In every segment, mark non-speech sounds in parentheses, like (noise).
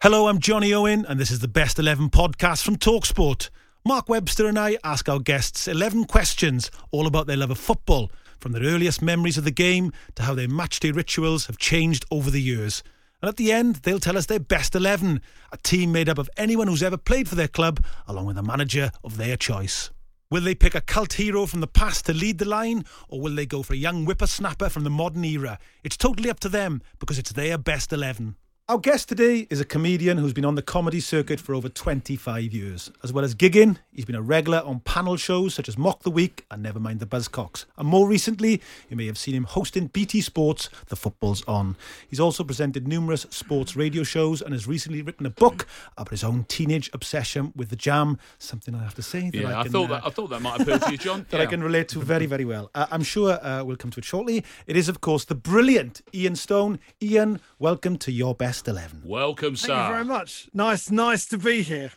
Hello, I'm Jonny Owen, and this is the Best 11 podcast from Talksport. Mark Webster and I ask our guests 11 questions all about their love of football, from their earliest memories of the game to how their matchday rituals have changed over the years. And at the end, they'll tell us their best 11, a team made up of anyone who's ever played for their club, along with a manager of their choice. Will they pick a cult hero from the past to lead the line, or will they go for a young whippersnapper from the modern era? It's totally up to them because it's their best 11. Our guest today is a comedian who's been on the comedy circuit for over 25 years. As well as gigging, he's been a regular on panel shows such as Mock the Week and Nevermind the Buzzcocks. And more recently, you may have seen him hosting BT Sports, The Football's On. He's also presented numerous sports radio shows and has recently written a book about his own teenage obsession with the jam, something I have to say. That Yeah, I, I, thought uh, that I thought that might appeal to you, John. (laughs) that I can relate to very, very well. Uh, I'm sure uh, we'll come to it shortly. It is, of course, the brilliant Ian Stone. Ian, welcome to your best 11. Welcome, sir. Thank you very much. Nice, nice to be here.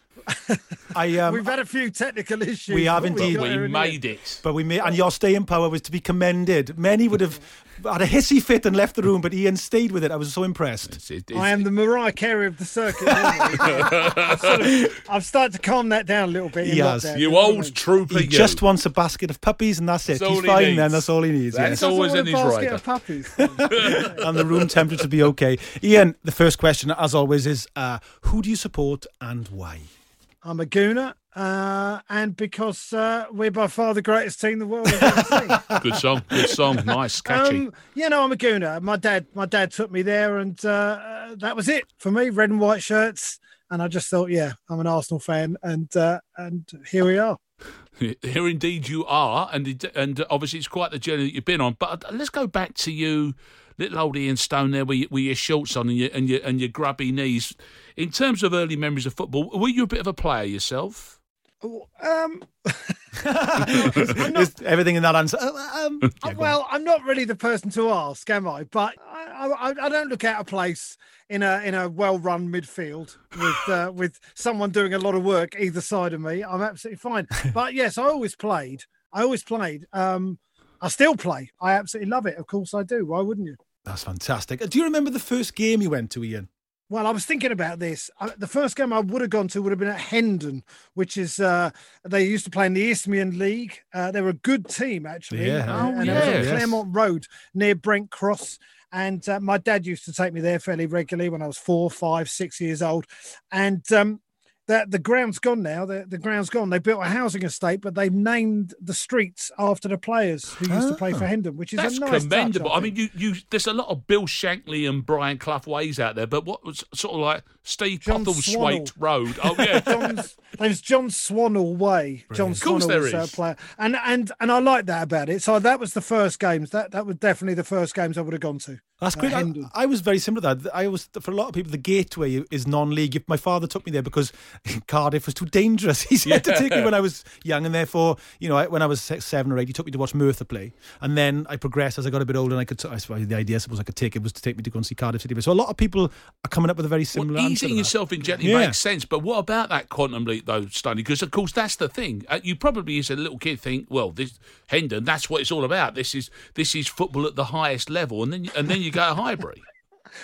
I, um, We've had a few technical issues. We have indeed. got we there in the made end. it. But we made, and your staying power was to be commended. Many would have had a hissy fit and left the room, but Ian stayed with it. I was so impressed. It's- it- it's- I am the Mariah Carey of the circuit. normally. (laughs) I've, sort of, I've started to calm that down a little bit. in He has. lockdown, you know what I old trooper. He you. just wants a basket of puppies, and that's it. That's He's fine needs. then. That's all he needs. That's yes. Always in a his basket rider. of puppies. (laughs) and the room temperature to be okay. Ian, the first question, as always, is uh, who do you support and why? I'm a gooner, uh, and because uh, we're by far the greatest team the world has ever seen. (laughs) Good song. Good song. (laughs) Nice, catchy. Um, you know, I'm a gooner. My dad, my dad took me there, and uh, that was it for me. Red and white shirts, and I just thought, yeah, I'm an Arsenal fan, and uh, and here we are. (laughs) Here indeed you are, and and obviously it's quite the journey that you've been on. But let's go back to you, little old Ian Stone, there with, your- with your shorts on and your and your and your grubby knees. In terms of early memories of football, were you a bit of a player yourself? Um, (laughs) Is everything in that answer? Uh, um, yeah, go on. well, I'm not really the person to ask, am I? But I, I, I don't look out of place in a in a well-run midfield with uh, (laughs) with someone doing a lot of work either side of me. I'm absolutely fine. But (laughs) yes, I always played. I always played. Um, I still play. I absolutely love it. Of course, I do. Why wouldn't you? That's fantastic. Do you remember the first game you went to, Ian? Well, I was thinking about this. The first game I would have gone to would have been at Hendon, which is uh, they used to play in the Isthmian League. Uh, they were a good team actually. Yeah. Oh, and it was yeah. on. Claremont Road near Brent Cross. And uh, my dad used to take me there fairly regularly when I was four, five, six years old. And um, the, the ground's gone now. The, the ground's gone. They built a housing estate, but they've named the streets after the players who used to play for Ah. Hendon, which is That's a nice touch, commendable. I, mean, you, you there's a lot of Bill Shankly and Brian Clough ways out there, but what was sort of like Steve John Postlethwaite Road? Oh (laughs) yeah, John's, there's John Swannell Way. John Of course Swannell there was a is. player, and and and I like that about it. So that was the first games. That that was definitely the first games I would have gone to. That's Uh, great. I, I was very similar to that. I was for a lot of people the gateway is non-league. My father took me there because (laughs) Cardiff was too dangerous. (laughs) He said to take me when I was young, and therefore, you know, I- when I was six, seven or eight, he took me to watch Merthyr play, and then I progressed as I got a bit older, and I could. I suppose the idea, I suppose, I could take it was to take me to go and see Cardiff City. So a lot of people are coming up with a very similar well, easing yourself in gently Yeah. makes sense. But what about that quantum leap, though, Stoney? Because of course that's the thing. Uh, you probably, as a little kid, think, well, this Hendon, that's what it's all about. This is this is football at the highest level, and then and then you go to Highbury. (laughs)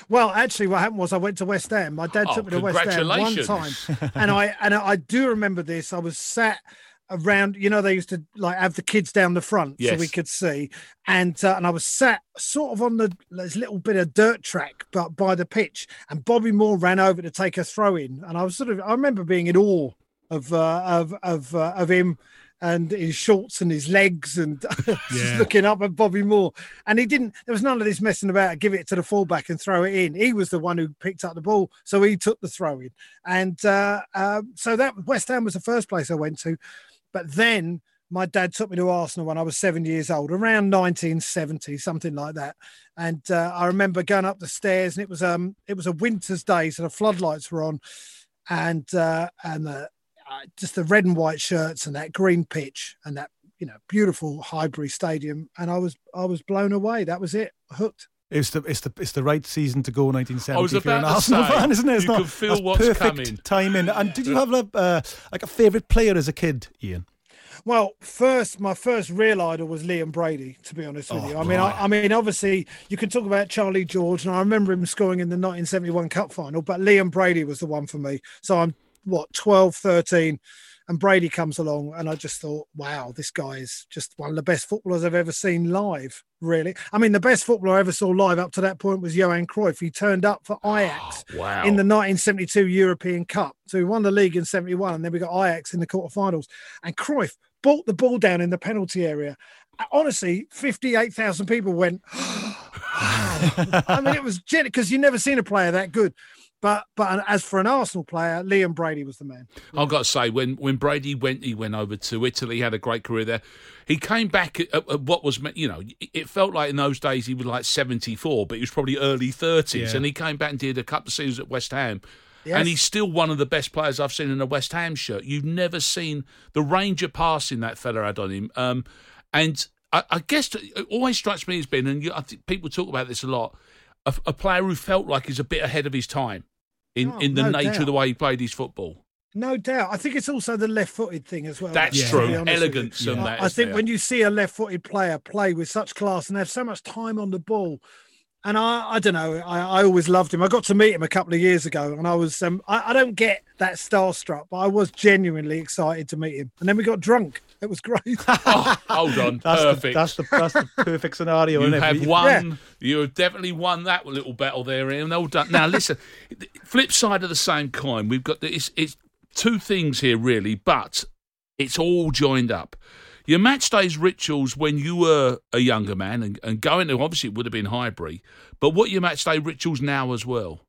Well, actually, what happened was I went to West Ham. My dad Oh, took me to West Ham one time, (laughs) and I and I do remember this. I was sat around. You know, they used to like have the kids down the front so we could see, and uh, and I was sat sort of on the this little bit of dirt track, but by the pitch. And Bobby Moore ran over to take a throw in, and I was sort of I remember being in awe of uh, of of uh, of him and his shorts and his legs and (laughs) just looking up at Bobby Moore. And he didn't, there was none of this messing about, give it to the fullback and throw it in. He was the one who picked up the ball. So he took the throw in. And uh, uh, so that West Ham was the first place I went to. But then my dad took me to Arsenal when I was seven years old, around 1970, something like that. And uh, I remember going up the stairs, and it was um it was a winter's day, so the floodlights were on, and uh, and the, uh, just the red and white shirts and that green pitch and that you know beautiful Highbury Stadium, and I was I was blown away. That was it, hooked. It's the it's the it's the right season to go 1970 if you're an Arsenal say, fan, isn't it? It's you not, can feel what's perfect coming. timing. And did you have a uh, like a favourite player as a kid, Ian? Well, first, my first real idol was Liam Brady. To be honest with Oh, you, I mean, right. I, I mean, obviously, you can talk about Charlie George, and I remember him scoring in the 1971 Cup final, but Liam Brady was the one for me. So I'm what 12, 13, and Brady comes along, and I just thought, wow, this guy is just one of the best footballers I've ever seen live. Really, I mean, the best footballer I ever saw live up to that point was Johan Cruyff. He turned up for oh, Ajax Wow. in the 1972 European Cup. So we won the league in 71, and then we got Ajax in the quarterfinals. And Cruyff brought the ball down in the penalty area. Honestly, 58,000 people went. (gasps) I mean, it was because you never seen a player that good. But but as for an Arsenal player, Liam Brady was the man. I've got to say, when, when Brady went, he went over to Italy, he had a great career there. He came back at, at what was, you know, it felt like in those days he was like 74, but he was probably early 30s. Yeah. And he came back and did a couple of seasons at West Ham. Yes. And he's still one of the best players I've seen in a West Ham shirt. You've never seen the range of passing that fella had on him. Um, and I, I guess it always strikes me as being, and you, I think people talk about this a lot, a, a player who felt like he's a bit ahead of his time in, Oh, in the no nature doubt. of the way he played his football. No doubt. I think it's also the left-footed thing as well. That's be true. honest with you. Elegance and Yeah. that. I think there? when you see a left-footed player play with such class and have so much time on the ball, and I, I don't know, I, I always loved him. I got to meet him a couple of years ago, and I was, um, I, I don't get that starstruck, but I was genuinely excited to meet him. And then we got drunk. It was great. Oh, (laughs) hold on, That's perfect. the that's the that's the perfect scenario. you isn't it? have We- won. You have definitely won that little battle there, Ian. All done. Now, listen. flip side of the same coin. We've got the, it's, it's two things here, really, but it's all joined up. Your match days rituals when you were a younger man and, and going to obviously it would have been Highbury, but what your match day rituals now as well?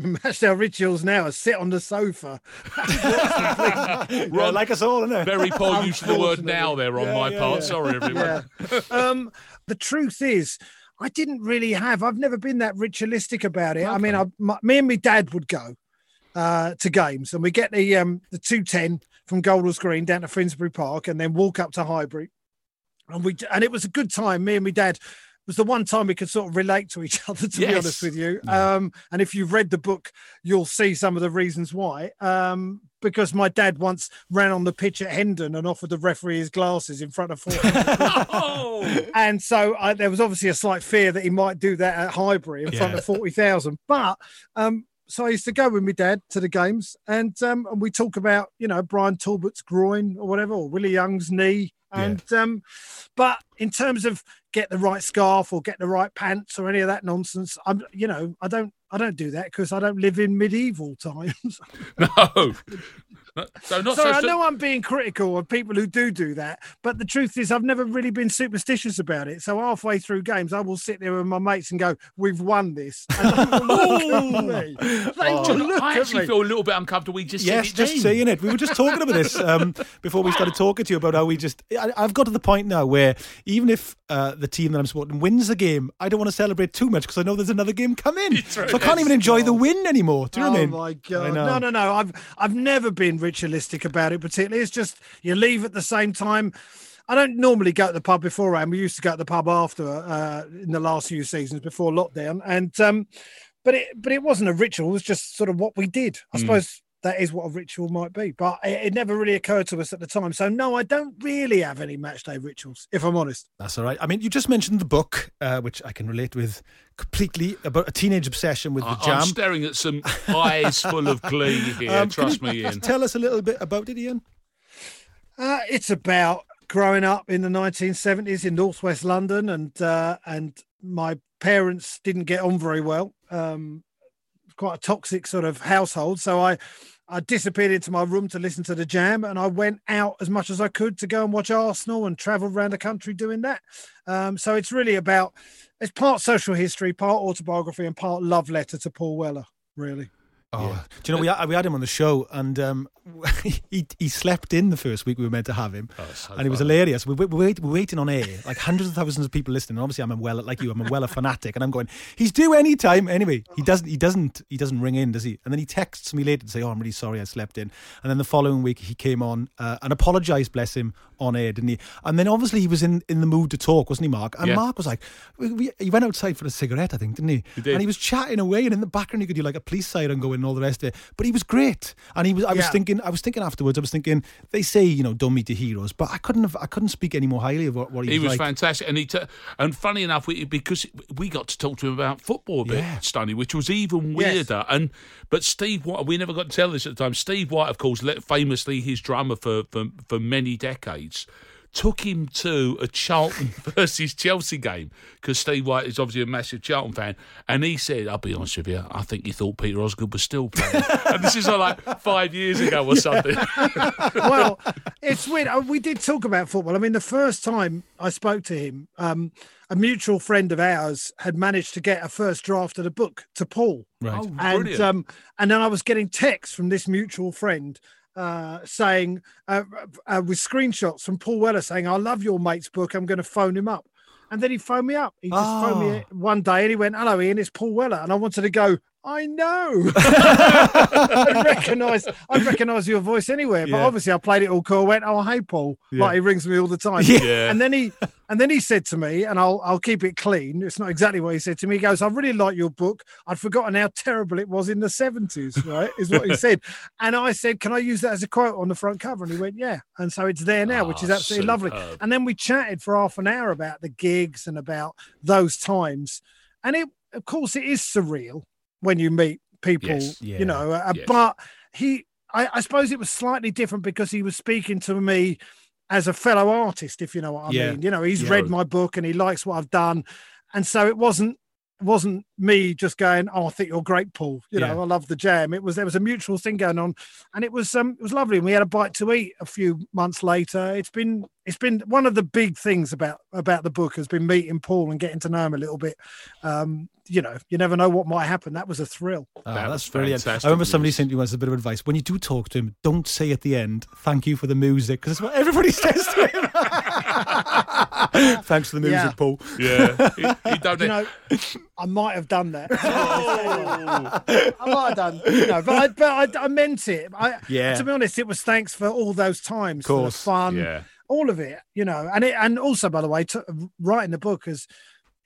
Matchday rituals now are sit on the sofa. Yeah, like us all, isn't it? Very poor use of the word now there on Yeah, my yeah, part. yeah. Sorry, everyone. Yeah. um, the truth is, I didn't really have. I've never been that ritualistic about it. I mean, I, my, me and my dad would go uh, to games, and we get the um, the two ten from Golders Green down to Finsbury Park, and then walk up to Highbury, and we and it was a good time. Me and my dad was the one time we could sort of relate to each (laughs) other. To be honest with you, um, and if you've read the book, you'll see some of the reasons why. Um, because my dad once ran on the pitch at Hendon and offered the referee his glasses in front of four (laughs) Oh, and so I, there was obviously a slight fear that he might do that at Highbury in front Yeah. of forty thousand. But um, so I used to go with my dad to the games, and um, and we talk about you know Brian Talbot's groin or whatever, or Willie Young's knee, and um, but in terms of get the right scarf or get the right pants or any of that nonsense, I'm you know I don't I don't do that because I don't live in medieval times. (laughs) no. So not Sorry, so I know I'm being critical of people who do do that, but the truth is, I've never really been superstitious about it. So halfway through games, I will sit there with my mates and go, "We've won this." And look at (laughs) me. Oh, will look I at actually me. feel a little bit uncomfortable. We just said Yes, just then. saying it. We were just talking about this um, (laughs) before we started talking to you about how we just. I, I've got to the point now where even if uh, the team that I'm supporting wins the game, I don't want to celebrate too much because I know there's another game coming. (laughs) So I can't even enjoy the win anymore. Do you know oh what I mean? Oh my god! know. No, no, no. I've I've never been ritualistic about it. Particularly, it's just you leave at the same time. I don't normally go to the pub beforehand. We used to go to the pub after uh, in the last few seasons before lockdown, and um, but it but it wasn't a ritual. It was just sort of what we did. I suppose that is what a ritual might be, but it, it never really occurred to us at the time. So no, I don't really have any match day rituals, if I'm honest. That's all right. I mean, you just mentioned the book, uh, which I can relate with completely about a teenage obsession with the I- jam. I'm staring at some (laughs) eyes full of glee here. Um, can trust you me, Ian. Tell us a little bit about it, Ian. Uh, it's about growing up in the 1970s in northwest London, and uh, and my parents didn't get on very well. Um, quite a toxic sort of household, so I I disappeared into my room to listen to the jam, and I went out as much as I could to go and watch Arsenal and travel around the country doing that. Um, so it's really about it's part social history, part autobiography, and part love letter to Paul Weller. Really. Oh, yeah. do you know we had, we had him on the show and um, (laughs) he he slept in the first week we were meant to have him, oh, so and it was hilarious. We, we, we, wait, we're waiting on air, like hundreds of thousands of people listening. And obviously, I'm a well like you, I'm a Weller fanatic, and I'm going, he's due any time. Anyway, he doesn't he doesn't he doesn't ring in, does he? And then he texts me later to say, oh, I'm really sorry, I slept in. And then the following week he came on uh, and apologised, bless him, on air, didn't he? And then obviously he was in, in the mood to talk, wasn't he, Mark? And yeah. Mark was like, we, we, he went outside for a cigarette, I think, didn't he? he did. And he was chatting away, and in the background you could do like a police siren going and all the rest of it but he was great. And he was. I was thinking. I was thinking afterwards. I was thinking. They say you know don't meet the heroes, but I couldn't have. I couldn't speak any more highly of what, what he, was. he was. was like. fantastic, and he t- and funny enough, we, because we got to talk to him about football a bit, yeah. Stoney, which was even weirder. Yes. And but Steve White, we never got to tell this at the time. Steve White, of course, famously his drummer for for, for many decades took him to a Charlton (laughs) versus Chelsea game because Steve White is obviously a massive Charlton fan, and he said, "I'll be honest with you, I think you thought Peter Osgood was still playing." (laughs) and this is like five years ago or something. (laughs) well, it's weird. Uh, we did talk about football. I mean, the first time I spoke to him, um, a mutual friend of ours had managed to get a first draft of the book to Paul. Right. Oh, and um, and then I was getting texts from this mutual friend uh, saying uh, uh, with screenshots from Paul Weller saying, "I love your mate's book. I'm going to phone him up." And then he phoned me up. He just oh. phoned me ah. one day and he went, "Hello, Ian. It's Paul Weller." And I wanted to go. I know. (laughs) I recognise I recognise your voice anywhere. But yeah. obviously I played it all cool. I went, Oh hey Paul. Yeah. Like he rings me all the time. Yeah. And then he and then he said to me, and I'll I'll keep it clean. It's not exactly what he said to me. He goes, I really like your book. I'd forgotten how terrible it was in the 70s, right? Is what he (laughs) said. And I said, Can I use that as a quote on the front cover? And he went, Yeah. And so it's there now, oh, which is ah, absolutely superb. lovely. And then we chatted for half an hour about the gigs and about those times. And it of course it is surreal when you meet people, yes, yeah, you know. Uh, yes. But he, I, I, suppose it was slightly different because he was speaking to me as a fellow artist, if you know what I yeah. mean. You know, he's yeah. read my book and he likes what I've done, and so it wasn't wasn't me just going, "Oh, I think you're great, Paul." You know, I love the jam. It was there was a mutual thing going on, and it was um it was lovely. And we had a bite to eat a few months later. It's been it's been one of the big things about about the book has been meeting Paul and getting to know him a little bit. Um, you know, you never know what might happen. That was a thrill. Oh, that that's brilliant. I remember somebody sent you once a bit of advice. When you do talk to him, don't say at the end, thank you for the music, because that's what everybody (laughs) says to him. (laughs) Thanks for the music, yeah. Paul. Yeah. He, he (laughs) don't you know, I might have done that. oh. I might have done. You know, but I, but I, I meant it. I, yeah. To be honest, it was thanks for all those times, for the fun, yeah. All of it, you know. And it, and also, by the way, to, writing the book has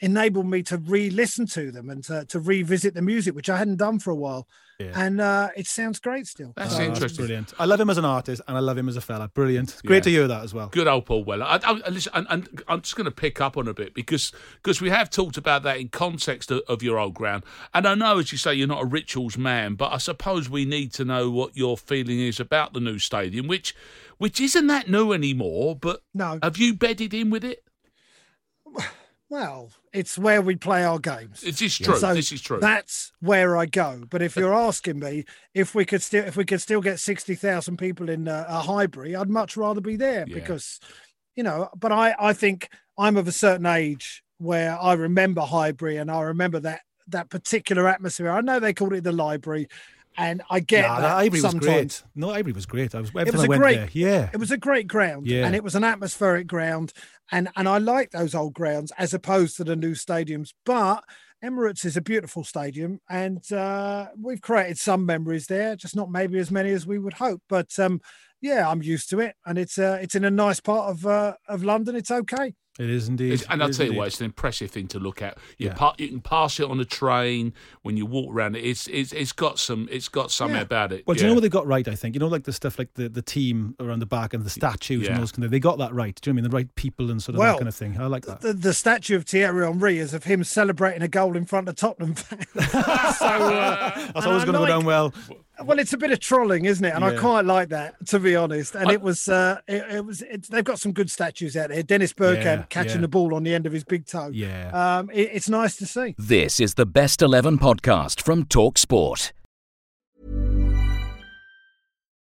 enabled me to re-listen to them and to, to revisit the music, which I hadn't done for a while. Yeah. And uh, it sounds great still. That's oh, interesting. Brilliant. I love him as an artist and I love him as a fella. Brilliant. Great yeah. to hear that as well. Good old Paul Weller. I, I, listen, and, and I'm just going to pick up on a bit because because we have talked about that in context of, of, your old ground. And I know, as you say, you're not a rituals man, but I suppose we need to know what your feeling is about the new stadium, which which isn't that new anymore. But no, have you bedded in with it? (sighs) (laughs) Well, it's where we play our games. This is true. So this is true. That's where I go. But if you're asking me if we could still if we could still get sixty thousand people in uh, a Highbury, I'd much rather be there yeah. because, you know. But I I think I'm of a certain age where I remember Highbury and I remember that that particular atmosphere. I know they called it the library, and I get nah, that, that was great. No, Highbury was great. I was it was a great, there. Yeah, it was a great ground. Yeah, and it was an atmospheric ground, and and I like those old grounds as opposed to the new stadiums. But Emirates is a beautiful stadium, and uh, we've created some memories there, just not maybe as many as we would hope. But um, yeah, I'm used to it, and it's uh, it's in a nice part of uh, of London. It's okay. It is indeed. It's, and I'll tell you what, it's an impressive thing to look at. You, yeah. pa- you can pass it on a train when you walk around it. It's it's, it's got some it's got something yeah. about it. Well, do you know what they got right? I think you know, like the stuff like the, the team around the back and the statues and those kind of. They got that right. Do you know I mean the right people and sort of well, that kind of thing? I like that. The, the statue of Thierry Henry is of him celebrating a goal in front of Tottenham (laughs) so uh, (laughs) that's always going to go down well. Well, it's a bit of trolling, isn't it? And yeah. I quite like that, to be honest. And I, it was, uh, it, it was. It, they've got some good statues out there. Dennis Bergkamp yeah, catching yeah. the ball on the end of his big toe. Yeah, um, it, it's nice to see. This is the Best Eleven podcast from Talk Sport.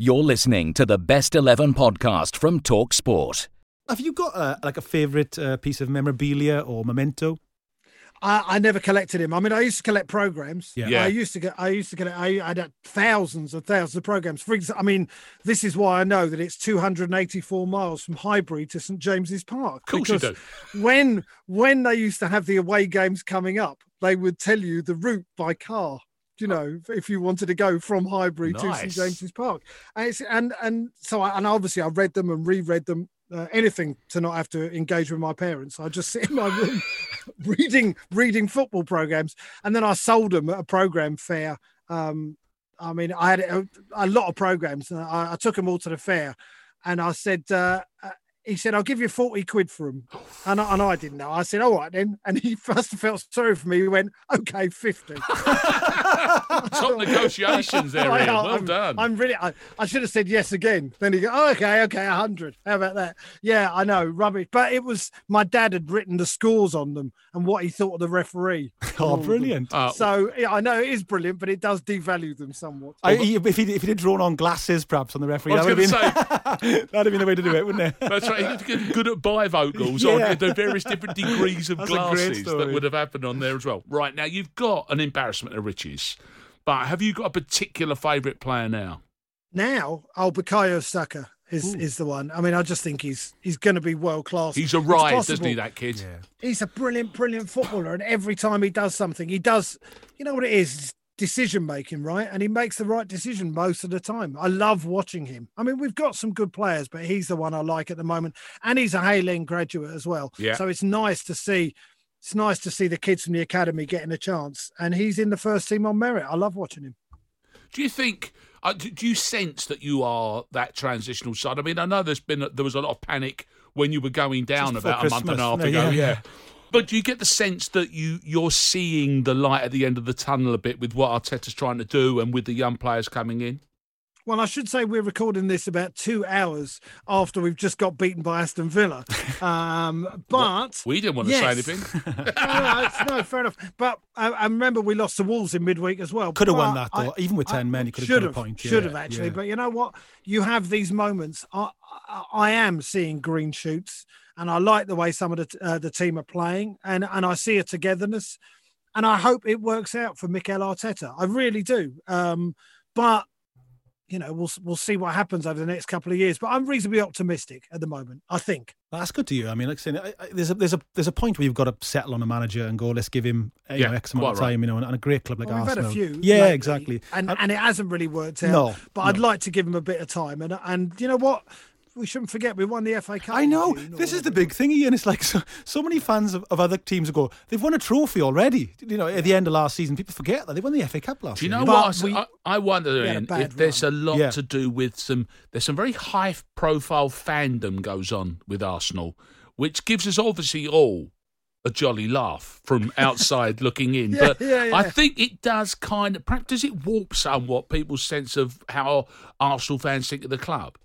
You're listening to the Best 11 podcast from Talk Sport. Have you got a, like a favourite uh, piece of memorabilia or memento? I, I never collected him. I mean, I used to collect programs. Yeah. Yeah. I used to get. I used to collect. I, I had thousands and thousands of programs. For example, I mean, this is why I know that it's 284 miles from Highbury to St James's Park. Of course you because When when they used to have the away games coming up, they would tell you the route by car. You know, if you wanted to go from Highbury to St James's Park, and it's, and and so I, and obviously I read them and reread them. Uh, anything to not have to engage with my parents. I just sit in my room (laughs) reading reading football programs, and then I sold them at a program fair. Um, I mean, I had a, a lot of programs, and I, I took them all to the fair, and I said. Uh, uh, he said, "I'll give you forty quid for them," and I, and I didn't know. I said, "All right then," and he (laughs) first felt sorry for me. He went, "Okay, 50. (laughs) (laughs) Top negotiations (laughs) there, Ian. Well I'm, done. I'm really. I, I should have said yes again. Then he go, oh, okay, okay, hundred. How about that? Yeah, I know, rubbish. But it was my dad had written the scores on them and what he thought of the referee. (laughs) Oh, All of them. brilliant. Uh, So yeah, I know it is brilliant, but it does devalue them somewhat. I, if he if he did drawn on glasses, perhaps on the referee, I was that would going have to been say, that'd have been the way to do it, wouldn't it? that's right. He'd get good at bifocals Yeah. on the various different degrees of That's glasses that would have happened on there as well. Right, now you've got an embarrassment of riches, but have you got a particular favourite player now? Now, oh, Bukayo Saka is is the one. I mean, I just think he's he's going to be world class. He's a It's ride, doesn't he, that kid? Yeah. he's a brilliant, brilliant footballer, and every time he does something, he does. You know what it is? Decision making, right? And he makes the right decision most of the time. I love watching him. I mean, we've got some good players, but he's the one I like at the moment, and he's a Hale End graduate as well. Yeah. So it's nice to see. It's nice to see the kids from the academy getting a chance, and he's in the first team on merit. I love watching him. Do you think? Uh, do, do you sense that you are that transitional side? I mean, I know there's been there was a lot of panic when you were going down Just about a month and a half no, ago. yeah. Yeah. But do you get the sense that you you're seeing the light at the end of the tunnel a bit with what Arteta's trying to do and with the young players coming in? Well, I should say we're recording this about two hours after we've just got beaten by Aston Villa. (laughs) Um, but We didn't want to Yes. say anything. (laughs) no, no, no, fair enough. But I, I remember we lost the Wolves in midweek as well. Could have won that, though. I- Even with I- 10 men, he could have should got a point. Should Yeah, have actually. yeah. But you know what? You have these moments. I, I, I am seeing green shoots, and I like the way some of the uh, the team are playing, and and I see a togetherness, and I hope it works out for Mikel Arteta. I really do. Um, but you know, we'll we'll see what happens over the next couple of years. But I'm reasonably optimistic at the moment. I think. That's good to you. I mean, like I said, I, I, there's a there's a there's a point where you've got to settle on a manager and go, let's give him uh, you Yeah, know, X amount of quite right. time, you know, and, and a great club like Well, we've Arsenal. had a few. Yeah, lately, exactly. And And- and it hasn't really worked out. No, but I'd like to give him a bit of time. And and you know what? We shouldn't forget we won the FA Cup. I know. This is the big thing, Ian. It's like (laughs) so, so many fans of, of other teams go, they've won a trophy already. You know, at the end of last season, people forget that they won the FA Cup last Do you know But what? I s- we- I, I wonder we had a Ian, bad if there's a lot Yeah. to do with some. There's some very high profile fandom goes on with Arsenal, which gives us obviously all a jolly laugh from (laughs) outside looking in. Yeah, but yeah, yeah. I think it does kind of, perhaps does it warp somewhat people's sense of how Arsenal fans think of the club?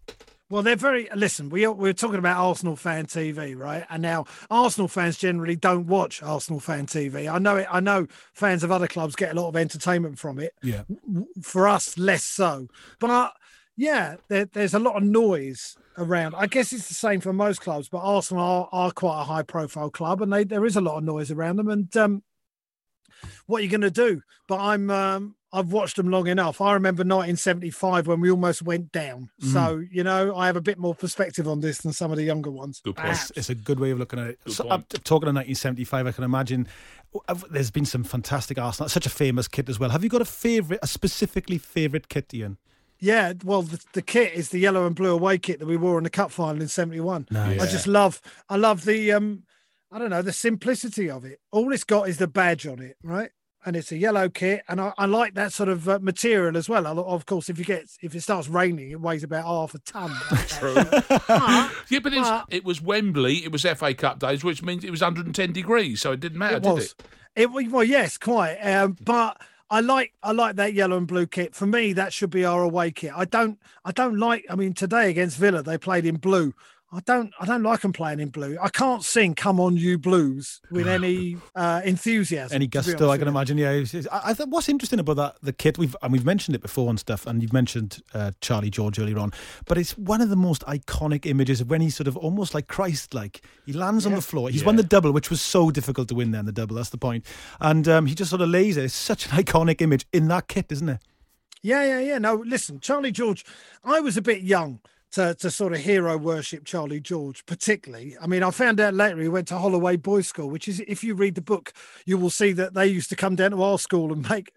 Well, they're very. Listen, we we were talking about Arsenal fan TV, right? And now Arsenal fans generally don't watch Arsenal fan TV. I know it. I know fans of other clubs get a lot of entertainment from it. Yeah. For us, less so. But yeah, there, there's a lot of noise around. I guess it's the same for most clubs, but Arsenal are, are quite a high profile club, and they, there is a lot of noise around them. And um, what are you going to do? But I'm um, I've watched them long enough. I remember 1975 when we almost went down. Mm. So you know, I have a bit more perspective on this than some of the younger ones. Good point. It's, it's a good way of looking at it. So. I'm talking of 1975, I can imagine uh, there's been some fantastic Arsenal. Such a famous kit as well. Have you got a favourite, a specifically favourite kit, Ian? Yeah, well, the, the kit is the yellow and blue away kit that we wore in the cup final in '71. Nice. I just love, I love the, um, I don't know, the simplicity of it. All it's got is the badge on it, right? And it's a yellow kit, and I, I like that sort of uh, material as well. I, of course, if you get if it starts raining, it weighs about half a ton. (laughs) True. But Yeah, but it was, But- it was Wembley, it was FA Cup days, which means it was 110 degrees, so it didn't matter, it did was. it? It was well, yes, quite. Um, but I like I like that yellow and blue kit. For me, that should be our away kit. I don't I don't like. I mean, today against Villa, they played in blue. I don't I don't like them playing in blue. I can't sing "Come On You Blues" with any (sighs) uh, enthusiasm. Any gusto, I can imagine. Yeah, it's- it's- I, I thought what's interesting about that the kit we've and we've mentioned it before and stuff, and you've mentioned uh, Charlie George earlier on, but it's one of the most iconic images of when he's sort of almost like Christ-like. He lands on the floor. He's won the double, which was so difficult to win. Then the double, that's the point. And um, he just sort of lays there. It's such an (laughs) iconic image in that kit, isn't it? Yeah, yeah, yeah. No, listen, Charlie George. I was a bit young to, to sort of hero worship Charlie George, particularly. I mean, I found out later he went to Holloway Boys School, which is, if you read the book, you will see that they used to come down to our school and make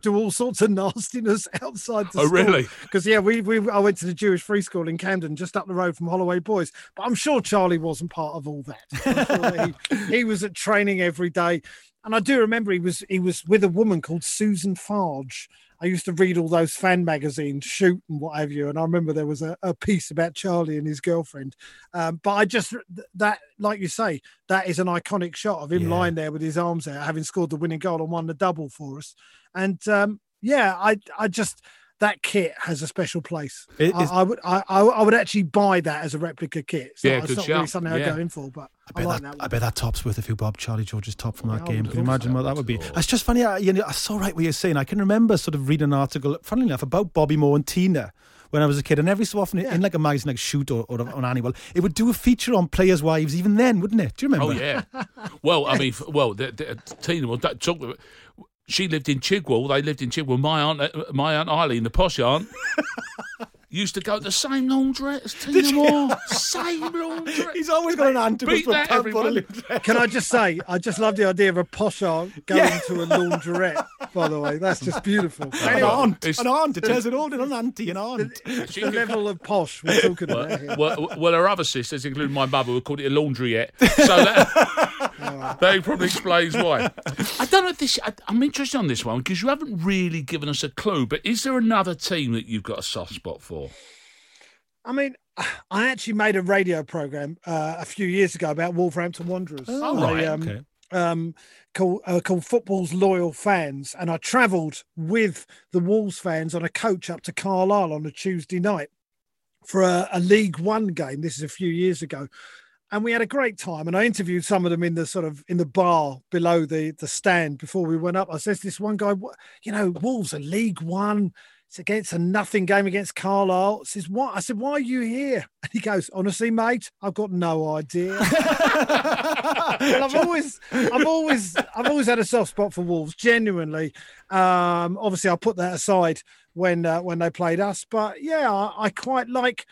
do all sorts of (laughs) nastiness outside the Oh, school. really? Because yeah, we we I went to the Jewish free school in Camden, just up the road from Holloway Boys. But I'm sure Charlie wasn't part of all that. Sure he, (laughs) he was at training every day. And I do remember he was he was with a woman called Susan Farge. I used to read all those fan magazines, Shoot and what have you, and I remember there was a, a piece about Charlie and his girlfriend. Um, but I just that, like you say, that is an iconic shot of him Yeah. lying there with his arms out, having scored the winning goal and won the double for us. And um, yeah, I I just that kit has a special place. It I, I would I, I I would actually buy that as a replica kit. It's Yeah, not, it's good not really something Yeah. I go in for, but I I, bet, like that, that. I bet that top's worth a few bob Charlie George's top from that I game. Can you imagine what that would be? so. It's just funny. I, you know, I saw right what you're saying. I can remember sort of reading an article, funnily enough, about Bobby Moore and Tina when I was a kid. And every so often, in like a magazine like Shoot or, or on Annual, it would do a feature on players' wives even then, wouldn't it? Do you remember? Oh yeah. Well, I mean, well, the, the, Tina. Well, don't talk. She lived in Chigwell. They lived in Chigwell. My aunt, uh, my aunt Eileen, the posh aunt, (laughs) used to go to the same laundrette as Tina Moore. (laughs) same laundrette. He's always got an aunt who Beat puts that, pump on everyone. Can I just say, I just love the idea of a posh aunt going Yeah. to a laundrette. By the way, that's just beautiful. (laughs) An Anyway, aunt, It's- an aunt. It tells it all. An auntie, an aunt. She the could- level of posh we're (laughs) talking about here. well, well, her other sisters, including my mother, would call it a laundryette. So that, that probably explains why. I don't know if this. I, I'm interested on this one because you haven't really given us a clue. But is there another team that you've got a soft spot for? I mean, I actually made a radio program uh, a few years ago about Wolverhampton Wanderers. Oh, I, right, um, okay. um, called, uh, called Football's Loyal Fans. And I travelled with the Wolves fans on a coach up to Carlisle on a Tuesday night for a, a League One game. This is a few years ago. And we had a great time. And I interviewed some of them in the sort of in the bar below the, the stand before we went up. I says this one guy, you know, Wolves are League One. It's against a nothing game against Carlisle. Says, what? I said, why are you here? (laughs) And he goes, honestly, mate, I've got no idea. (laughs) well, I've always, I've always, I've always had a soft spot for Wolves. Genuinely, um, obviously, I put that aside when uh, when they played us. But yeah, I, I quite like.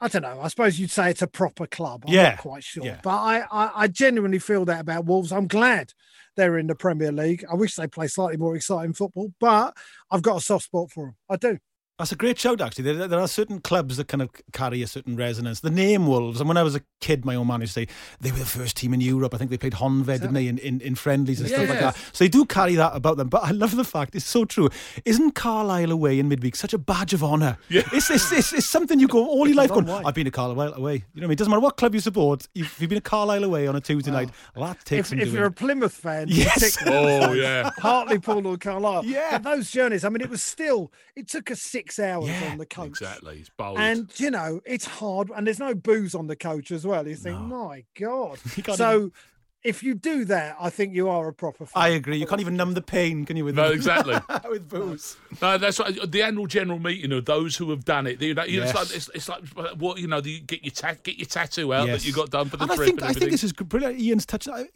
I don't know. I suppose you'd say it's a proper club. I'm Yeah, not quite sure, yeah. but I, I, I genuinely feel that about Wolves. I'm glad they're in the Premier League. I wish they play slightly more exciting football, but I've got a soft spot for them. I do. That's a great shout, actually. There, there are certain clubs that kind of carry a certain resonance. The name Wolves, and when I was a kid, my old man used to say they were the first team in Europe. I think they played Honved, didn't they, in, in, in friendlies and stuff like that. So they do carry that about them. But I love the fact, it's so true. Isn't Carlisle away in midweek such a badge of honour? Yeah. It's, it's, it's, it's something you go all your life long going, way. I've been to Carlisle away. You know what I mean? It doesn't matter what club you support, if you've been to Carlisle away on a Tuesday night, well, that takes If, some if doing. you're a Plymouth fan, Yes. particularly, (laughs) Oh yeah. Hartlepool or Carlisle. Yeah. But those journeys, I mean, it was still, it took us six hours Yeah, on the coach. Exactly. It's bold. And, you know, it's hard. And there's no booze on the coach as well. You think, my God. (laughs) So if you do that, I think you are a proper fan. I agree. You can't even numb the pain, can you? With no, exactly. (laughs) with booze. No, that's right. The annual general meeting of those who have done it. You know, Yes. it's like it's, it's like uh, what you know. The, get your tat, get your tattoo out Yes. that you got done for the and I think and I think this is brilliant. Ian's touched I-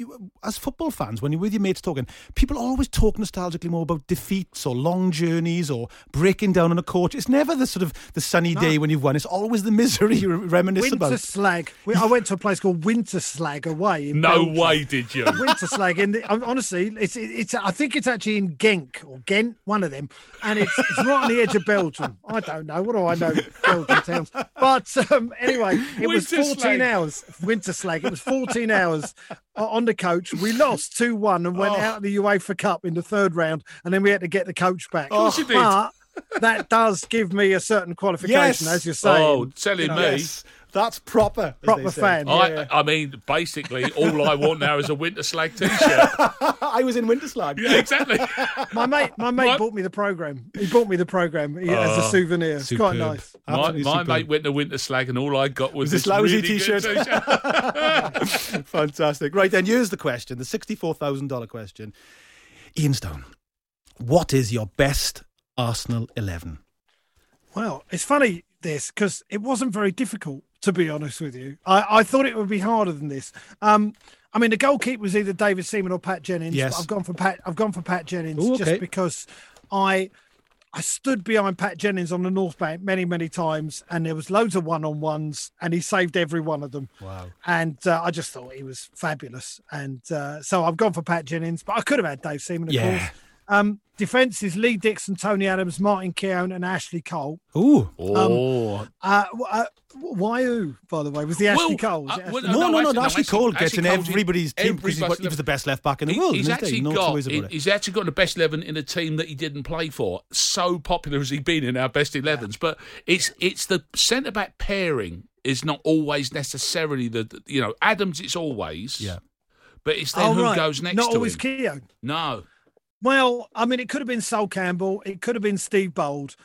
as football fans when you're with your mates talking. People always talk nostalgically more about defeats or long journeys or breaking down on a coach. It's never the sort of the sunny day when you've won. It's always the misery you (laughs) reminisce Winter about. Slag. I went to a place called Winterslag away. In no Belgium. way did you. (laughs) Winterslag. In the, honestly, it's it's. I think it's actually in Genk or Ghent, one of them, and it's, it's right on the edge of Belgium. I don't know. What do I know? Belgian towns. But um, anyway, it was Winter 14 Slag. hours. Winterslag. It was 14 hours on the coach. We lost two one and went Oh. out of the UEFA Cup in the third round, and then we had to get the coach back. You did. But that does give me a certain qualification, Yes. as you're saying. Oh, telling know, me. yes, that's proper. Proper fan. I, yeah. I mean, basically, all I want now is a Winterslag T-shirt. (laughs) I was in Winterslag. yeah, exactly. (laughs) My mate, my mate What? bought me the program. He bought me the program as a Oh, souvenir. It's quite superb. nice. My, Absolutely my superb. mate went to Winterslag, and all I got was this this lousy really good t-shirt. t-shirt. (laughs) Fantastic. Right then, here's the question: the sixty-four thousand dollar question. Ian Stone, what is your best Arsenal eleven? Well, it's funny this because it wasn't very difficult to be honest with you. I, I thought it would be harder than this. Um, I mean, the goalkeeper was either David Seaman or Pat Jennings. Yes. but I've gone for Pat. I've gone for Pat Jennings Ooh, okay. just because I I stood behind Pat Jennings on the North Bank many many times, and there was loads of one on ones, and he saved every one of them. Wow. And uh, I just thought he was fabulous, and uh, so I've gone for Pat Jennings, but I could have had Dave Seaman, of Yeah. course. Um, defense is Lee Dixon, Tony Adams, Martin Keown, and Ashley Cole. Ooh. Oh, Uh, uh, why who, by the way? Was the Ashley Cole? Was uh, well, Ashley- No, no, no. actually- Ashley Cole gets in everybody's team because everybody's what- he was the best left back in the He- world. he's isn't he? actually No got he- he's actually got the best eleven in a team that he didn't play for. So popular has he been in our best 11s. But it's it's the centre back pairing is not always necessarily the the- you know Adams. It's always Yeah. but it's then Oh, who right. goes next Not to always him. Keown. No, Well, I mean, it could have been Sol Campbell. It could have been Steve Bold,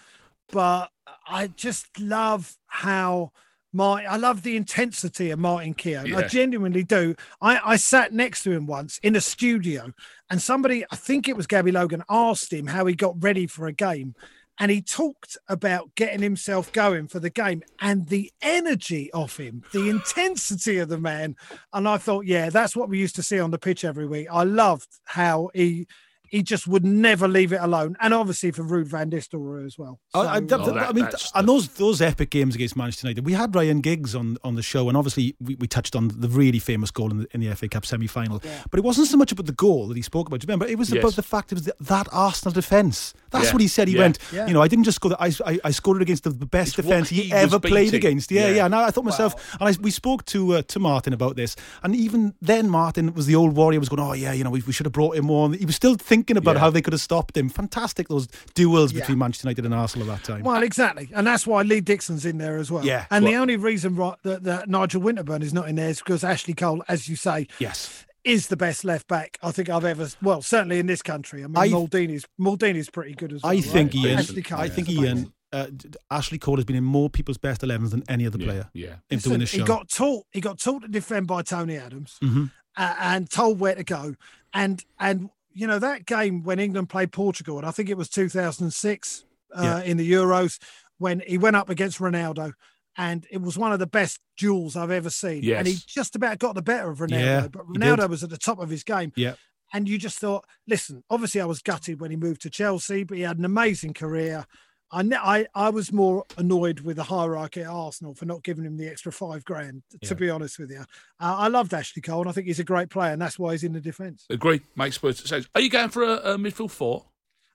but I just love how my I love the intensity of Martin Keown. I genuinely do. I, I sat next to him once in a studio, and somebody, I think it was Gabby Logan, asked him how he got ready for a game. And he talked about getting himself going for the game and the energy of him, the intensity of the man. And I thought, yeah, that's what we used to see on the pitch every week. I loved how he he just would never leave it alone. And obviously for Ruud van Nistelrooy as well. I, I, that- Oh, that- that- I mean, and those those epic games against Manchester United, we had Ryan Giggs on, on the show, and obviously we, we touched on the really famous goal in the, in the FA Cup semi final. But it wasn't so much about the goal that he spoke about. Do you remember? It was Yes. about the fact it was the, that Arsenal defence. That's Yeah. what he said. He Yeah. went, Yeah. you know, I didn't just score. That I, I I scored it against the best It's defence he, he ever played against. Yeah, Yeah. yeah. And I, I thought myself, and I, we spoke to uh, to Martin about this, and even then, Martin was the old warrior. Was going, oh yeah, you know, we, we should have brought him on. He was still thinking about Yeah. how they could have stopped him. Fantastic those duels Yeah. between Manchester United and Arsenal at that time. Well, exactly, and that's why Lee Dixon's in there as well. Yeah. and the only reason right, that, that Nigel Winterburn is not in there is because Ashley Cole, as you say, yes. Is the best left back I think I've ever. Well, certainly in this country. I mean, I- Maldini's Maldini's pretty good as well. I think right? Ian. Ashley Cole I is think amazing. Ian. Uh, Ashley Cole has been in more people's best 11s than any other yeah, player yeah. in Listen, doing this show. He got taught. He got taught to defend by Tony Adams, Mhm. uh, and told where to go. And and you know that game when England played Portugal, and I think it was 2006 uh, Yeah. in the Euros when he went up against Ronaldo. And it was one of the best duels I've ever seen. And he just about got the better of Ronaldo. Yeah, but. Ronaldo was at the top of his game. Yeah. And you just thought, listen, obviously I was gutted when he moved to Chelsea, but he had an amazing career. I, ne- I, I was more annoyed with the hierarchy at Arsenal for not giving him the extra five grand, to Yeah. be honest with you. Uh, I loved Ashley Cole, and I think he's a great player, and that's why he's in the defence. Agree. Makes perfect sense. Are you going for a, a midfield four?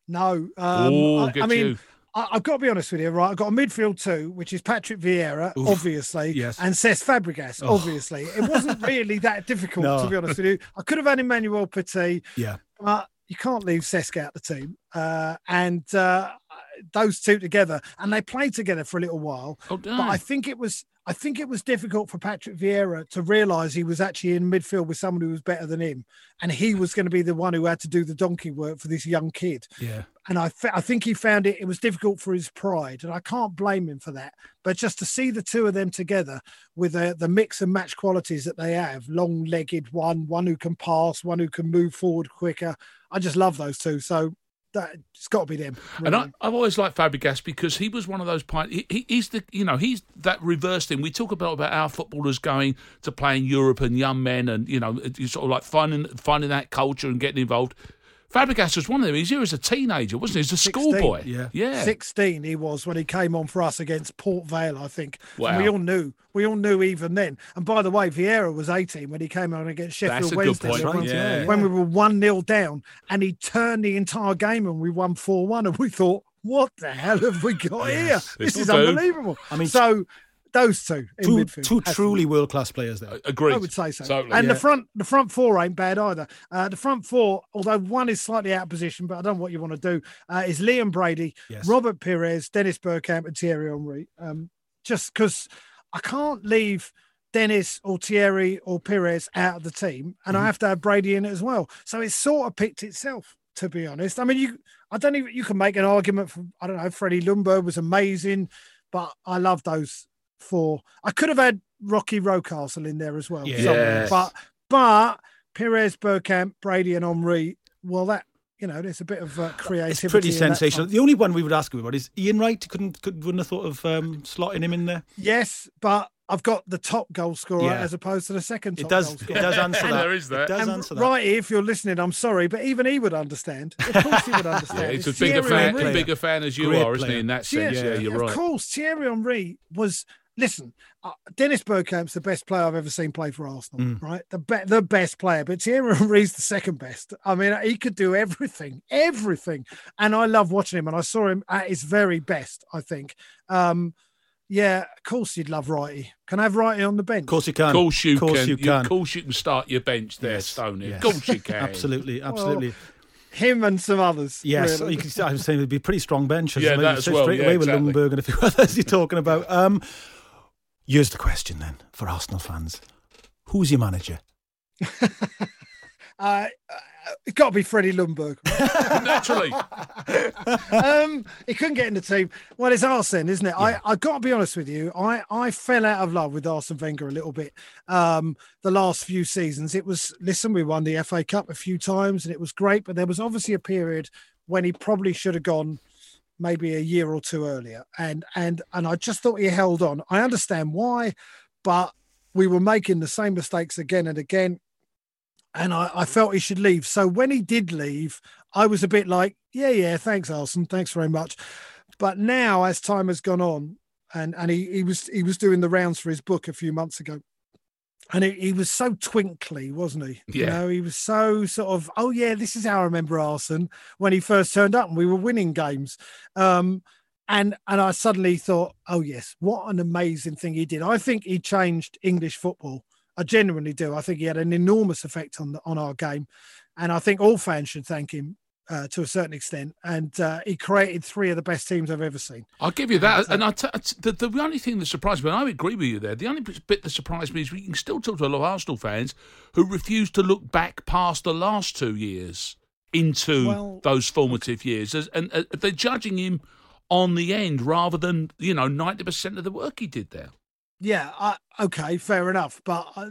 No, um, oh, I, I mean, you. I, have got to be honest with you, right? I've got a midfield two, which is Patrick Vieira, Oof. obviously, Yes. and Cesc Fabregas, Oh. obviously. It wasn't (laughs) really that difficult, No. to be honest with you. I could have had Emmanuel Petit, Yeah. but you can't leave Cesc out the team. Uh, and uh, those two together, and they played together for a little while. Oh, But I think it was I think it was difficult for Patrick Vieira to realise he was actually in midfield with someone who was better than him, and he was going to be the one who had to do the donkey work for this young kid. Yeah. And I, I think he found it. It was difficult for his pride, and I can't blame him for that. But just to see the two of them together with the, the mix and match qualities that they have, long-legged one, one who can pass, one who can move forward quicker. I just love those two. So that it's got to be them. And I, I've always liked Fabregas because he was one of those. He, he, he's the you know he's that reverse thing. We talk about about our footballers going to play in Europe and young men and you know sort of like finding finding that culture and getting involved. Fabregas was one of them. He was here as a teenager, wasn't he? He was a 16. schoolboy. Yeah. yeah. 16 he was when he came on for us against Port Vale, I think. And we all knew. We all knew even then. And by the way, Vieira was 18 when he came on against That's Sheffield a good Wednesday. point. when, Yeah. when we were 1 0 down and he turned the entire game and we won 4 1. And we thought, what the hell have we got here? This is This'll do. unbelievable. I mean, so those two in Two, midfield. two has to be- truly world class players there. Agreed. I would say so. Totally. And Yeah. the front, the front four ain't bad either. Uh, the front four, although one is slightly out of position, but I don't know what you want to do, uh, is Liam Brady, Yes. Robert Pires, Dennis Bergkamp, and Thierry Henry. Um, just because I can't leave Dennis or Thierry or Pires out of the team, and Mm-hmm. I have to have Brady in it as well. So it's sort of picked itself. To be honest, I mean, you, I don't even. You can make an argument for. I don't know. Freddie Ljungberg was amazing, but I love those four. I could have had Rocky Rocastle in there as well. Yeah. somewhere, Yes. But but Pires, Bergkamp, Brady, and Henry. Well, that you know, there's a bit of uh, creativity. It's pretty sensational. The only one we would ask you about is Ian Wright. Couldn't, could, wouldn't have thought of um, slotting him in there. Yes, but I've got the top goal scorer Yeah. as opposed to the second. Top It does. Goal It scorer. does answer (laughs) that. there is that. It does And answer that. Wright, if you're listening, I'm sorry, but even he would understand. Of course, he would (laughs) understand. Yeah, he's a It's bigger fan, a bigger fan as you Great are, isn't he? In that sense, yeah, you're of right. Of course, Thierry Henry was. Listen, uh, Dennis Bergkamp's the best player I've ever seen play for Arsenal, Mm. right? The be- the best player, but Thierry Henry's the second best. I mean, he could do everything, everything, and I love watching him. And I saw him at his very best. I think, um, yeah, of course you'd love Wrighty. Can I have Wrighty on the bench? Of course you can. Of course you Of course can. you Of course you can start your bench there, Yes, Stoney. yes. Of course you (laughs) can. Absolutely, absolutely. Him and some others. Yes, really. you can, I was saying it'd be a pretty strong bench. Yeah, maybe that as well, Straight yeah, away with exactly. Ljungberg and a few (laughs) others you're talking about. Um, here's the question then for Arsenal fans: Who's your manager? (laughs) Uh, uh, it's got to be Freddie Ljungberg. (laughs) Naturally. (laughs) um, he couldn't get in the team. Well, it's Arsene, isn't it? I I got to be honest with you. I I fell out of love with Arsene Wenger a little bit. Um, the last few seasons, it was listen. We won the FA Cup a few times, and it was great. But there was obviously a period when he probably should have gone maybe a year or two earlier, and and and I just thought he held on. I understand why, but we were making the same mistakes again and again. And I, I felt he should leave. So when he did leave, I was a bit like, yeah, yeah, thanks, Arsene, thanks very much. But now, as time has gone on, and and he, he was he was doing the rounds for his book a few months ago, and he, he was so twinkly, wasn't he? You Yeah. know, he was so sort of, oh yeah, this is how I remember Arsene when he first turned up and we were winning games. Um, and and I suddenly thought, oh yes, what an amazing thing he did. I think he changed English football. I genuinely do. I think he had an enormous effect on the, on our game, and I think all fans should thank him uh, to a certain extent. And uh, he created three of the best teams I've ever seen. I'll give you that. And I t- the, the only thing that surprised me, and I agree with you there, the only bit that surprised me is we can still talk to a lot of Arsenal fans who refuse to look back past the last two years into Well- those formative years. And uh, they're judging him on the end rather than, you know, 90% of the work he did there. Yeah, I, okay, fair enough. But uh,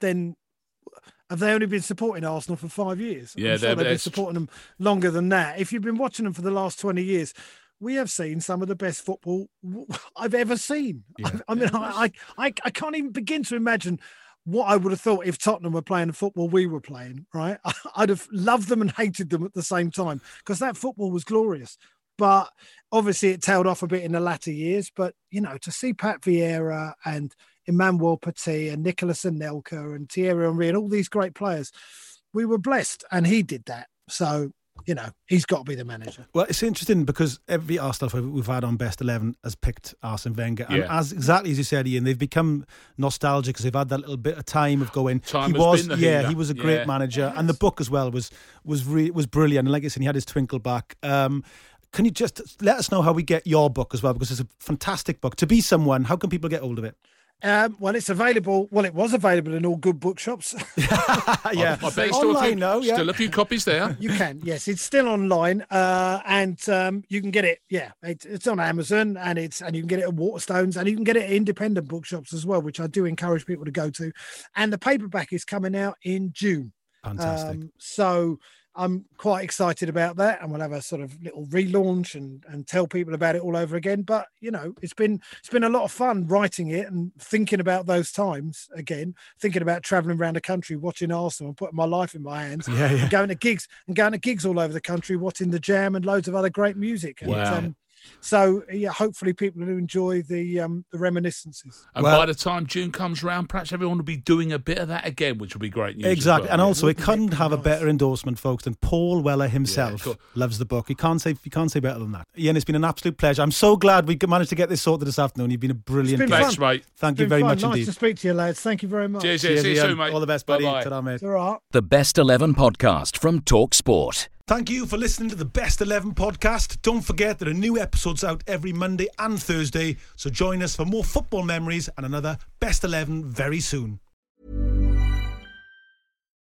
then have they only been supporting Arsenal for five years? Yeah, sure they've been supporting them longer than that. If you've been watching them for the last 20 years, we have seen some of the best football (laughs) I've ever seen. I, (laughs) I mean, I, I, I can't even begin to imagine what I would have thought if Tottenham were playing the football we were playing, right? (laughs) I'd have loved them and hated them at the same time because that football was glorious. But obviously, it tailed off a bit in the latter years. But, you know, to see Pat Vieira and Emmanuel Petit and Nicolas Anelka and Thierry Henry and all these great players, we were blessed. And he did that. So, you know, he's got to be the manager. Well, it's interesting because every Arsenal fan we've had on Best 11 has picked Arsene Wenger. And Yeah. as exactly as you said, Ian, they've become nostalgic because they've had that little bit of time of going. Time he has was, been the yeah, healer. he was a great Yeah. manager. And the book as well was was re- was brilliant. And like I said, he had his twinkle back. Um, can you just let us know how we get your book as well? Because it's a fantastic book. To be someone, how can people get hold of it? Um, well, it's available. Well, it was available in all good bookshops. (laughs) (laughs) yeah, I bet it's still a online few, now. Yeah, still a few copies there. You can, yes, it's still online, uh, and um, you can get it. Yeah, it, it's on Amazon, and it's and you can get it at Waterstones, and you can get it at independent bookshops as well, which I do encourage people to go to. And the paperback is coming out in June. fantastic. Um, so I'm quite excited about that, and we'll have a sort of little relaunch and and tell people about it all over again. But you know, it's been it's been a lot of fun writing it and thinking about those times again, thinking about traveling around the country, watching Arsenal, and putting my life in my hands, yeah, yeah. and going to gigs and going to gigs all over the country, watching the Jam and loads of other great music. And, Wow. um, so yeah, hopefully people will enjoy the um, the reminiscences. And Well- by the time June comes round, perhaps everyone will be doing a bit of that again, which will be great news. Exactly, well. and also it Wouldn't it couldn't be have a better endorsement, folks, than Paul Weller himself. cool. Loves the book. You can't say you can't say better than that. Ian, it's been an absolute pleasure. I'm so glad we managed to get this sorted this afternoon. You've been a brilliant. been guest. Thanks, fun. mate. Thank you very fun. much nice indeed. to speak to you, lads. Thank you very much. Cheers, cheers. See you soon, mate. All the best, buddy. Bye-bye. Ta-ra, mate. It's all right. The Best 11 podcast from Talk Sport. Thank you for listening to the Best 11 podcast. Don't forget there are new episodes out every Monday and Thursday, so join us for more football memories and another Best 11 very soon.